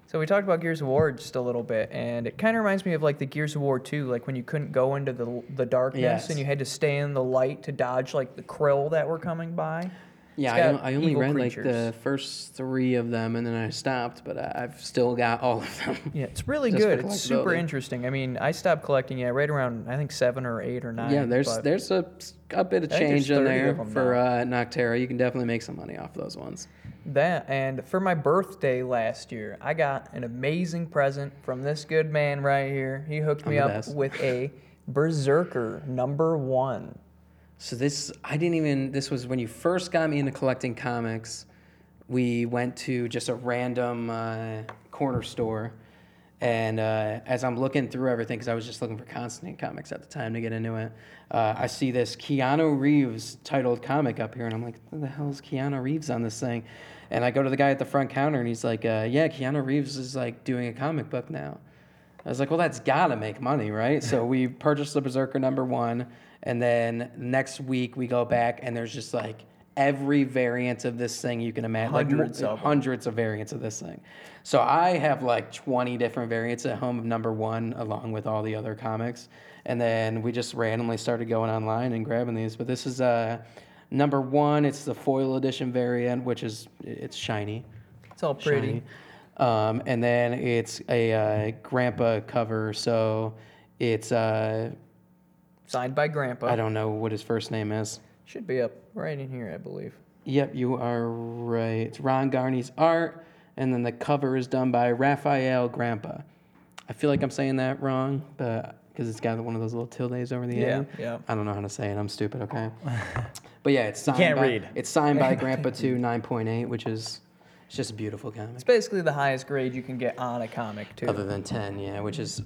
So we talked about Gears of War just a little bit, and it kind of reminds me of like the Gears of War 2, like when you couldn't go into the the darkness Yes. and you had to stay in the light to dodge like the Kryll that were coming by. Yeah, I, I only read creatures. like the first three of them, and then I stopped. But I, I've still got all of them. Yeah, it's really good. It's super interesting. I mean, I stopped collecting it right around I think seven or eight or nine. yeah, there's there's a, a bit of I think there's change in there for uh, Nocterra. You can definitely make some money off those ones. that and for my birthday last year, I got an amazing present from this good man right here. He hooked me up best. with a BRZRKR number one. So this, I didn't even. This was when you first got me into collecting comics. We went to just a random uh, corner store, and uh, as I'm looking through everything, because I was just looking for Constantine comics at the time to get into it, uh, I see this Keanu Reeves titled comic up here, and I'm like, "Who the hell is Keanu Reeves on this thing?" And I go to the guy at the front counter, and he's like, uh, "Yeah, Keanu Reeves is like doing a comic book now." I was like, well, that's gotta make money, right? So we purchased the BRZRKR number one, and then next week we go back and there's just like every variant of this thing you can imagine, Hundreds like, of hundreds of variants of this thing. So I have like 20 different variants at home of number one, along with all the other comics, and then we just randomly started going online and grabbing these. But this is uh, Number one, it's the foil edition variant, which is it's shiny. It's all pretty. Um, and then it's a uh, Grampá cover, so it's uh, Signed by Grampá. I don't know what his first name is. Should be up right in here, I believe. Yep, you are right. It's Ron Garney's art, and then the cover is done by Rafael Grampá. I feel like I'm saying that wrong, but because it's got one of those little tildes over the Yeah, end. yeah. I don't know how to say it. I'm stupid. Okay. but yeah, it's signed. can't by, read. It's signed by Grampá to 9.8, which is it's just a beautiful comic. It's basically the highest grade you can get on a comic, too. Other than 10, yeah, which is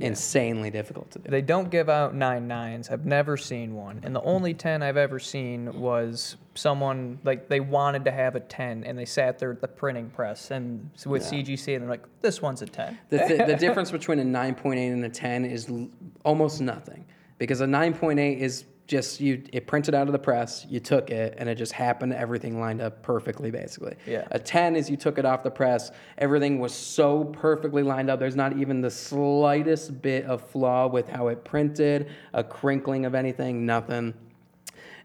insanely difficult to do. They don't give out nine nines. I've never seen one. And the only 10 I've ever seen was someone, like, they wanted to have a 10 and they sat there at the printing press and with CGC and they're like, this one's a 10. The, th- the difference between a 9.8 and a 10 is l- almost nothing because a 9.8 is just you it printed out of the press you took it and it just happened everything lined up perfectly basically Yeah. a 10 is you took it off the press everything was so perfectly lined up there's not even the slightest bit of flaw with how it printed a crinkling of anything nothing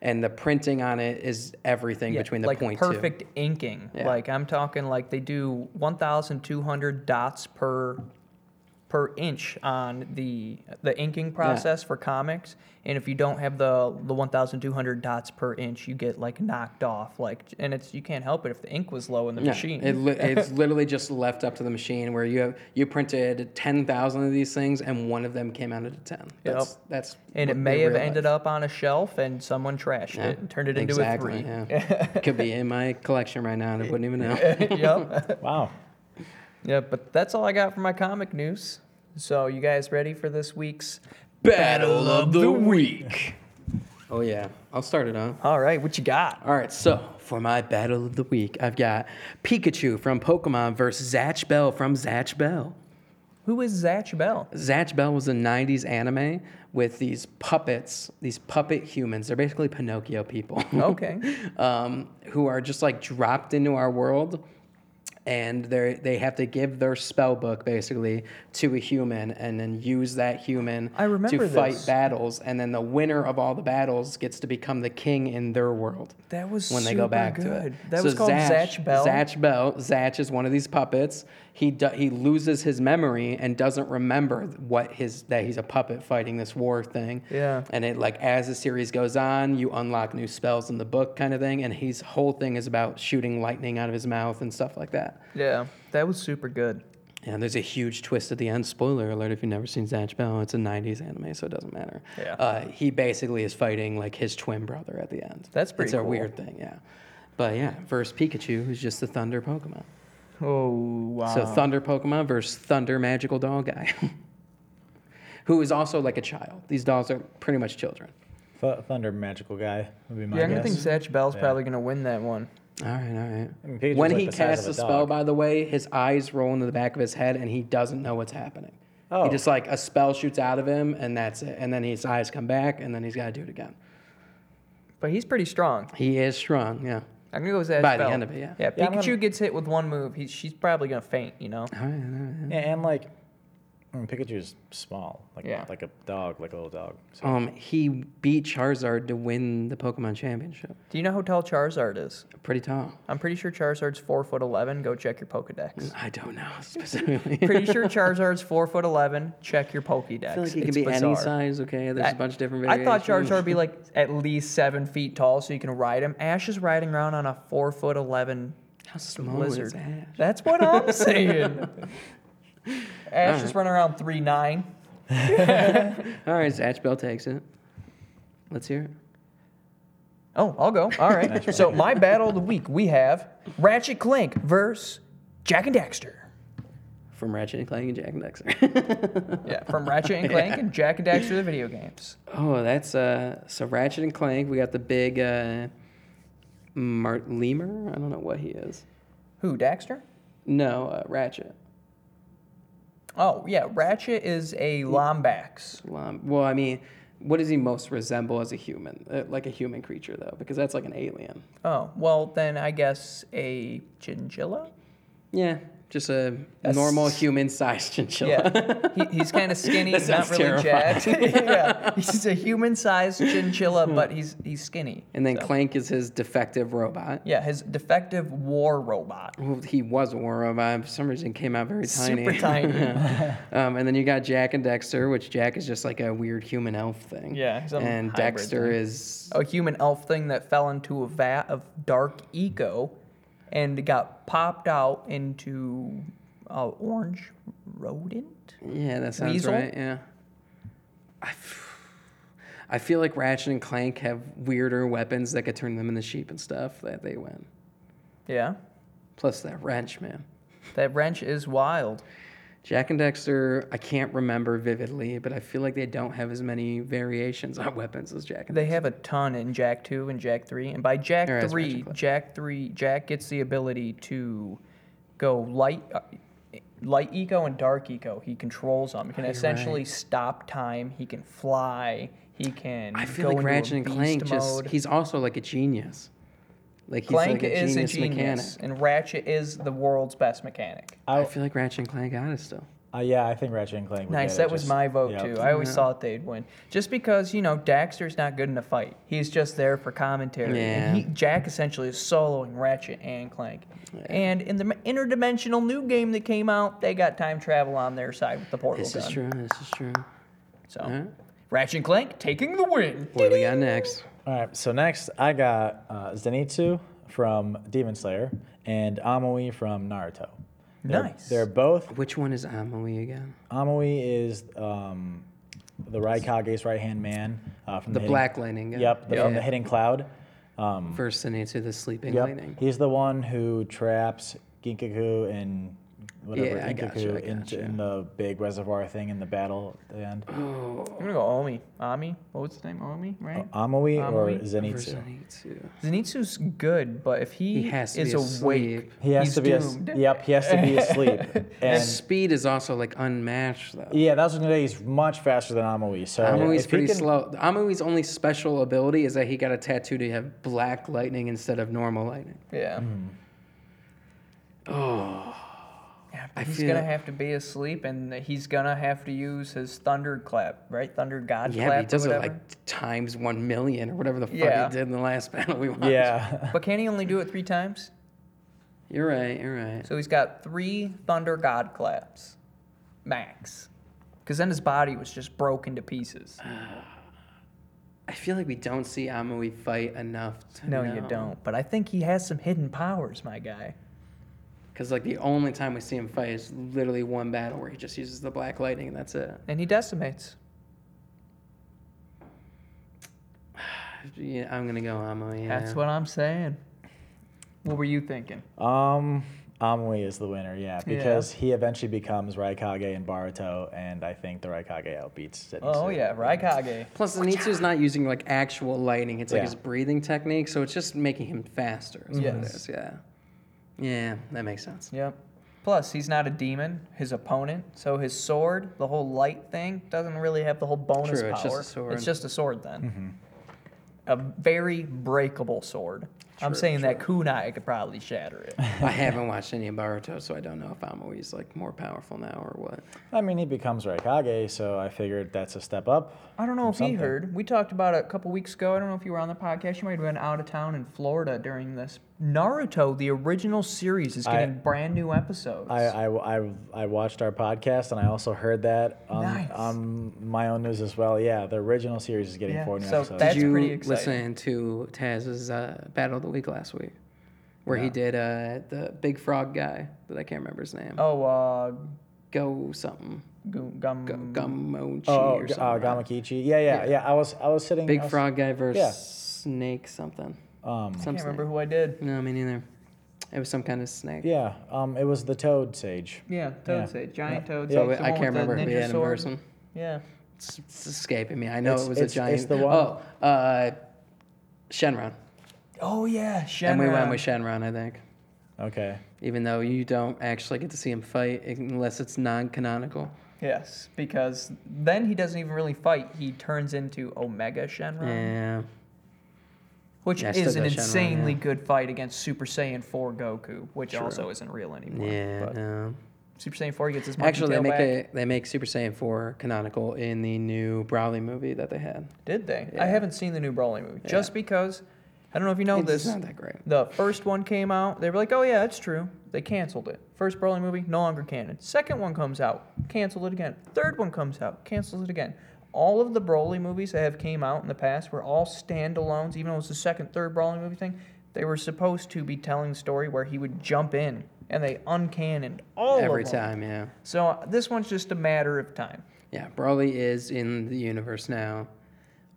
and the printing on it is everything Yeah, between the like point perfect inking. Yeah. Like I'm talking like they do 1,200 dots per per inch on the the inking process for comics, and if you don't have the the 1,200 dots per inch, you get like knocked off. Like, and it's you can't help it if the ink was low in the Yeah, machine. It, li- it's literally just left up to the machine where you have you printed ten thousand of these things and one of them came out at a ten. That's that's and it may have realized. ended up on a shelf, and someone trashed Yeah, it and turned it into a three. Yeah. Could be in my collection right now and I wouldn't even know. yep. Wow. Yeah, but that's all I got for my comic news. So you guys ready for this week's Battle of the week. Oh yeah, I'll start it off. All right, what you got? All right, so for my battle of the week, I've got Pikachu from Pokemon versus Zatch Bell from Zatch Bell. Who is Zatch Bell? Zatch Bell was a 90s anime with these puppets, these puppet humans. They're basically Pinocchio people. Okay. um, who are just like dropped into our world and they they have to give their spell book basically to a human and then use that human to fight battles and then the winner of all the battles gets to become the king in their world That was when they go back to it. That So was called Zatch, Bell. Zatch Bell. Zatch is one of these puppets. He do, he loses his memory and doesn't remember what his that he's a puppet fighting this war thing. Yeah. And it like as the series goes on, you unlock new spells in the book kind of thing. And his whole thing is about shooting lightning out of his mouth and stuff like that. Yeah, that was super good. And there's a huge twist at the end. Spoiler alert if you've never seen Zatch Bell. It's a 90s anime, so it doesn't matter. Yeah. Uh, he basically is fighting like his twin brother at the end. That's pretty It's a weird thing, yeah. But yeah, versus Pikachu, who's just the Thunder Pokemon. Oh wow. So Thunder Pokemon versus Thunder Magical Doll guy, who is also like a child. These dolls are pretty much children. Th- Thunder magical guy would be my yeah, I'm gonna think Zatch Bell's Yeah. probably gonna win that one. All right, all right. I mean, Pikachu's when like he the size casts of a a spell, dog. by the way, his eyes roll into the back of his head, and he doesn't know what's happening. Oh. He just like a spell shoots out of him, and that's it. And then his eyes come back, and then he's got to do it again. But he's pretty strong. He is strong, yeah. I'm gonna go with Zatch By the end of it, yeah. Yeah, Yeah, I'm Pikachu gonna- gets hit with one move. He's she's probably gonna faint. You know. All right, all right. Yeah, and like, I mean, Pikachu's small, like Yeah. like a dog, like a little dog. So. Um, he beat Charizard to win the Pokemon Championship. Do you know how tall Charizard is? Pretty tall. I'm pretty sure Charizard's four foot eleven. Go check your Pokedex. I don't know specifically. pretty sure Charizard's four foot eleven. Check your Pokedex. I feel like he can It's be any bizarre. size. Okay, there's a bunch of different I thought Charizard would be like at least seven feet tall, so you can ride him. Ash is riding around on a four foot eleven How small lizard. is Ash? That's what I'm saying. Ash is running around three nine. All right, Zatch Bell takes it. Let's hear it. Oh, I'll go. All right. so my battle of the week, we have Ratchet Clank versus Jak and Daxter. From Ratchet and Clank and Jak and Daxter. Yeah, from Ratchet and Clank and Jak and Daxter the video games. oh, that's uh. So Ratchet and Clank. We got the big uh, Mart Lemur. I don't know what he is. Who, Daxter? No, uh, Ratchet. Oh, yeah, Ratchet is a Lombax. Um, well, I mean, what does he most resemble as a human? Uh, like a human creature, though, because that's like an alien. Oh, well, then I guess a Chinchilla? Yeah, Just a normal human-sized chinchilla. Yeah, he, he's kind of skinny, not really jacked. terrifying. yeah, he's a human-sized chinchilla, but he's he's skinny. and then so. Clank is his defective robot. Yeah, his defective war robot. Well, he was a war robot. For some reason, came out very tiny. Super tiny. um, and then you got Jak and Daxter, which Jak is just like a weird human elf thing. Yeah, And Daxter thing. is a human elf thing that fell into a vat of dark eco and got popped out into uh, orange rodent. yeah, that sounds Weasel? right. Yeah. I, f- I feel like Ratchet and Clank have weirder weapons that could turn them into sheep and stuff that they win. Yeah, Plus that wrench, man. that wrench is wild. Jak and Daxter, I can't remember vividly, but I feel like they don't have as many variations on weapons as Jak and They have a ton in Jak 2 and Jak 3. And by Jak Or as 3, Ratchet Jak 3, Jak gets the ability to go light uh, light eco and dark eco. He controls them. He can you're essentially stop time. He can fly. He can I feel go like into a Ratchet and Clank beast just—he's also like a genius. Like he's Clank like a is genius, a genius, mechanic. and Ratchet is the world's best mechanic. I I, feel like Ratchet and Clank got it still. uh, yeah, I think Ratchet and Clank. Would Nice, get it, that was just- my vote yep. too. I always Yeah. thought they'd win, just because you know Daxter's not good in a fight. He's just there for commentary. And he, Yeah. Jak essentially is soloing Ratchet and Clank. And in the interdimensional new game that came out, they got time travel on their side with the portal This gun. is true. This is true. So Alright. Ratchet and Clank taking the win. What do we got next? All right, so next I got uh, Zenitsu from Demon Slayer and Amui from Naruto. They're, Nice. They're both. Which one is Amui again? Amui is um, the Raikage's right hand man uh, from The the, Black Lightning guy. Yep, the, from the Hidden Cloud. Um, First Zenitsu, the sleeping yep, lightning. he's the one who traps Ginkaku and whatever Yeah, I Ginkaku gotcha, I in, gotcha. in the big reservoir thing in the battle at the end. Oh, I'm gonna go Omi. Ami. What was his name? Omi, right? Amui or Zenitsu? Zenitsu. Zenitsu's good, but if he, He has to is be awake. He has he's to be. As, doomed. yep, he has to be asleep. And And speed is also like unmatched though. yeah, that's what I'm say. He's much faster than Amui. So Amui's pretty can- slow. Amui's only special ability is that he got a tattoo to have black lightning instead of normal lightning. Yeah. Hmm. Oh, Yeah, I he's feel- gonna have to be asleep, and he's gonna have to use his thunder clap, right? Thunder God yeah, but he does it like times one million or whatever the fuck Yeah. he did in the last battle we watched. Yeah. but can he only do it three times? You're right. You're right. So he's got three thunder God claps, max. Because then his body was just broken to pieces. Uh, I feel like we don't see Amui fight enough. To No, you don't. But I think he has some hidden powers, my guy. Because like the only time we see him fight is literally one battle where he just uses the black lightning and that's it. And he decimates. Yeah, I'm gonna go Amui. Yeah. That's what I'm saying. What were you thinking? Um, Amui is the winner, yeah, because he eventually becomes Raikage and Boruto, and I think the Raikage outbeats Zenitsu. Oh, yeah, Raikage. Plus, Zenitsu's not using like actual lightning. It's like Yeah. his breathing technique, so it's just making him faster. Is what it Yes. is. Yeah. Yeah, that makes sense. Yep. Plus, he's not a demon, his opponent. So his sword, the whole light thing, doesn't really have the whole bonus True, power. it's just a sword. It's just a sword then. Mm-hmm. A very breakable sword. I'm True, saying that kunai could probably shatter it. I haven't watched any of Boruto, so I don't know if Amui's like more powerful now or what. I mean, he becomes Raikage, so I figured that's a step up. I don't know if he heard. We talked about it a couple weeks ago. I don't know if you were on the podcast. You might have been out of town in Florida during this. Naruto, the original series, is I- getting brand new episodes. I, I, I, I watched our podcast, and I also heard that on, Nice. on my own news as well. Yeah, the original series is getting Yeah, four new so episodes. That's Did you pretty exciting. listen to Taz's uh, Battle of the Week last week? Where he did uh, the big frog guy that I can't remember his name. oh, uh, Go something. gu- gum. Gumochi oh, or uh, something. Gamakichi. Yeah, yeah, Yeah. yeah, I was, I was sitting. Big was- frog guy versus yeah. snake something. Um, I can't remember snake. who I did. No, me neither. It was some kind of snake. yeah, um, it was the Toad Sage. Yeah, Toad Sage, giant Toad Yeah, Sage. So I can't remember who he had in person. Yeah. It's, it's escaping me. I know It's- it was a giant. it's the one- Oh, uh, Shenron. Oh yeah, Shenron. And we went with Shenron, I think. Okay. Even though you don't actually get to see him fight unless it's non-canonical. Yes, because then he doesn't even really fight. He turns into Omega Shenron. Yeah. Which Yeah, is an Stodoshima, insanely yeah. good fight against Super Saiyan 4 Goku, which also isn't real anymore. Yeah. no. Super Saiyan 4 gets his monkey Actually, they make back. a they make Super Saiyan 4 canonical in the new Broly movie that they had. Did they? Yeah. I haven't seen the new Broly movie. Just because, I don't know if you know it's this. not that great. The first one came out. They were like, "Oh yeah, it's true." They canceled it. First Broly movie, no longer canon. Second one comes out, canceled it again. Third one comes out, cancels it again. All of the Broly movies that have came out in the past were all standalones. Even though it was the second, third Broly movie thing, they were supposed to be telling the story where he would jump in, and they uncannoned all Every of them. Every time, yeah. So uh, this one's just a matter of time. Yeah, Broly is in the universe now.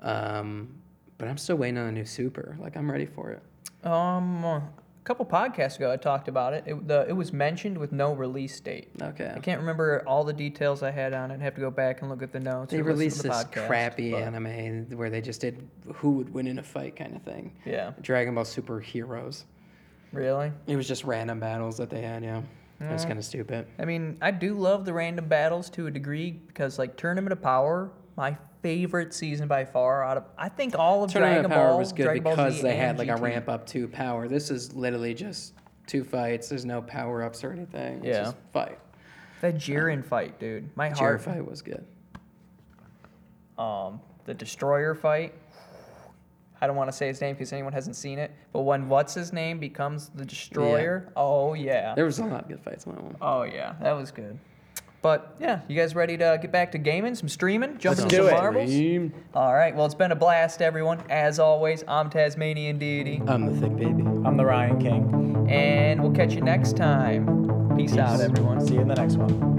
Um, but I'm still waiting on a new super. Like I'm ready for it. Um, a couple podcasts ago, I talked about it. It, the, it was mentioned with no release date. Okay. I can't remember all the details I had on it. I'd have to go back and look at the notes. They released the this podcast, crappy but- anime where they just did who would win in a fight kind of thing. Yeah, Dragon Ball Super Heroes. really. It was just random battles that they had, yeah. It was kind of stupid. I mean, I do love the random battles to a degree because, like, Tournament of Power, my favorite season by far. Out of I think all of Tournament Dragon of Power Ball was good Dragon because they had like a ramp up to power. This is literally just two fights. There's no power ups or anything. It's Yeah. just fight. That Jiren fight, dude. My Jiren heart. fight was good. Um, the Destroyer fight. I don't want to say his name because anyone hasn't seen it. But when what's his name becomes the Destroyer, oh yeah. There was a lot of good fights on that one. Oh yeah, that was good. But yeah, you guys ready to get back to gaming, some streaming, jump Let's into do some it. marbles? All right. Well, it's been a blast, everyone. As always, I'm Tasmanian Deity, I'm the thick baby. I'm the Ryan King. and we'll catch you next time. Peace, out, everyone. See you in the next one.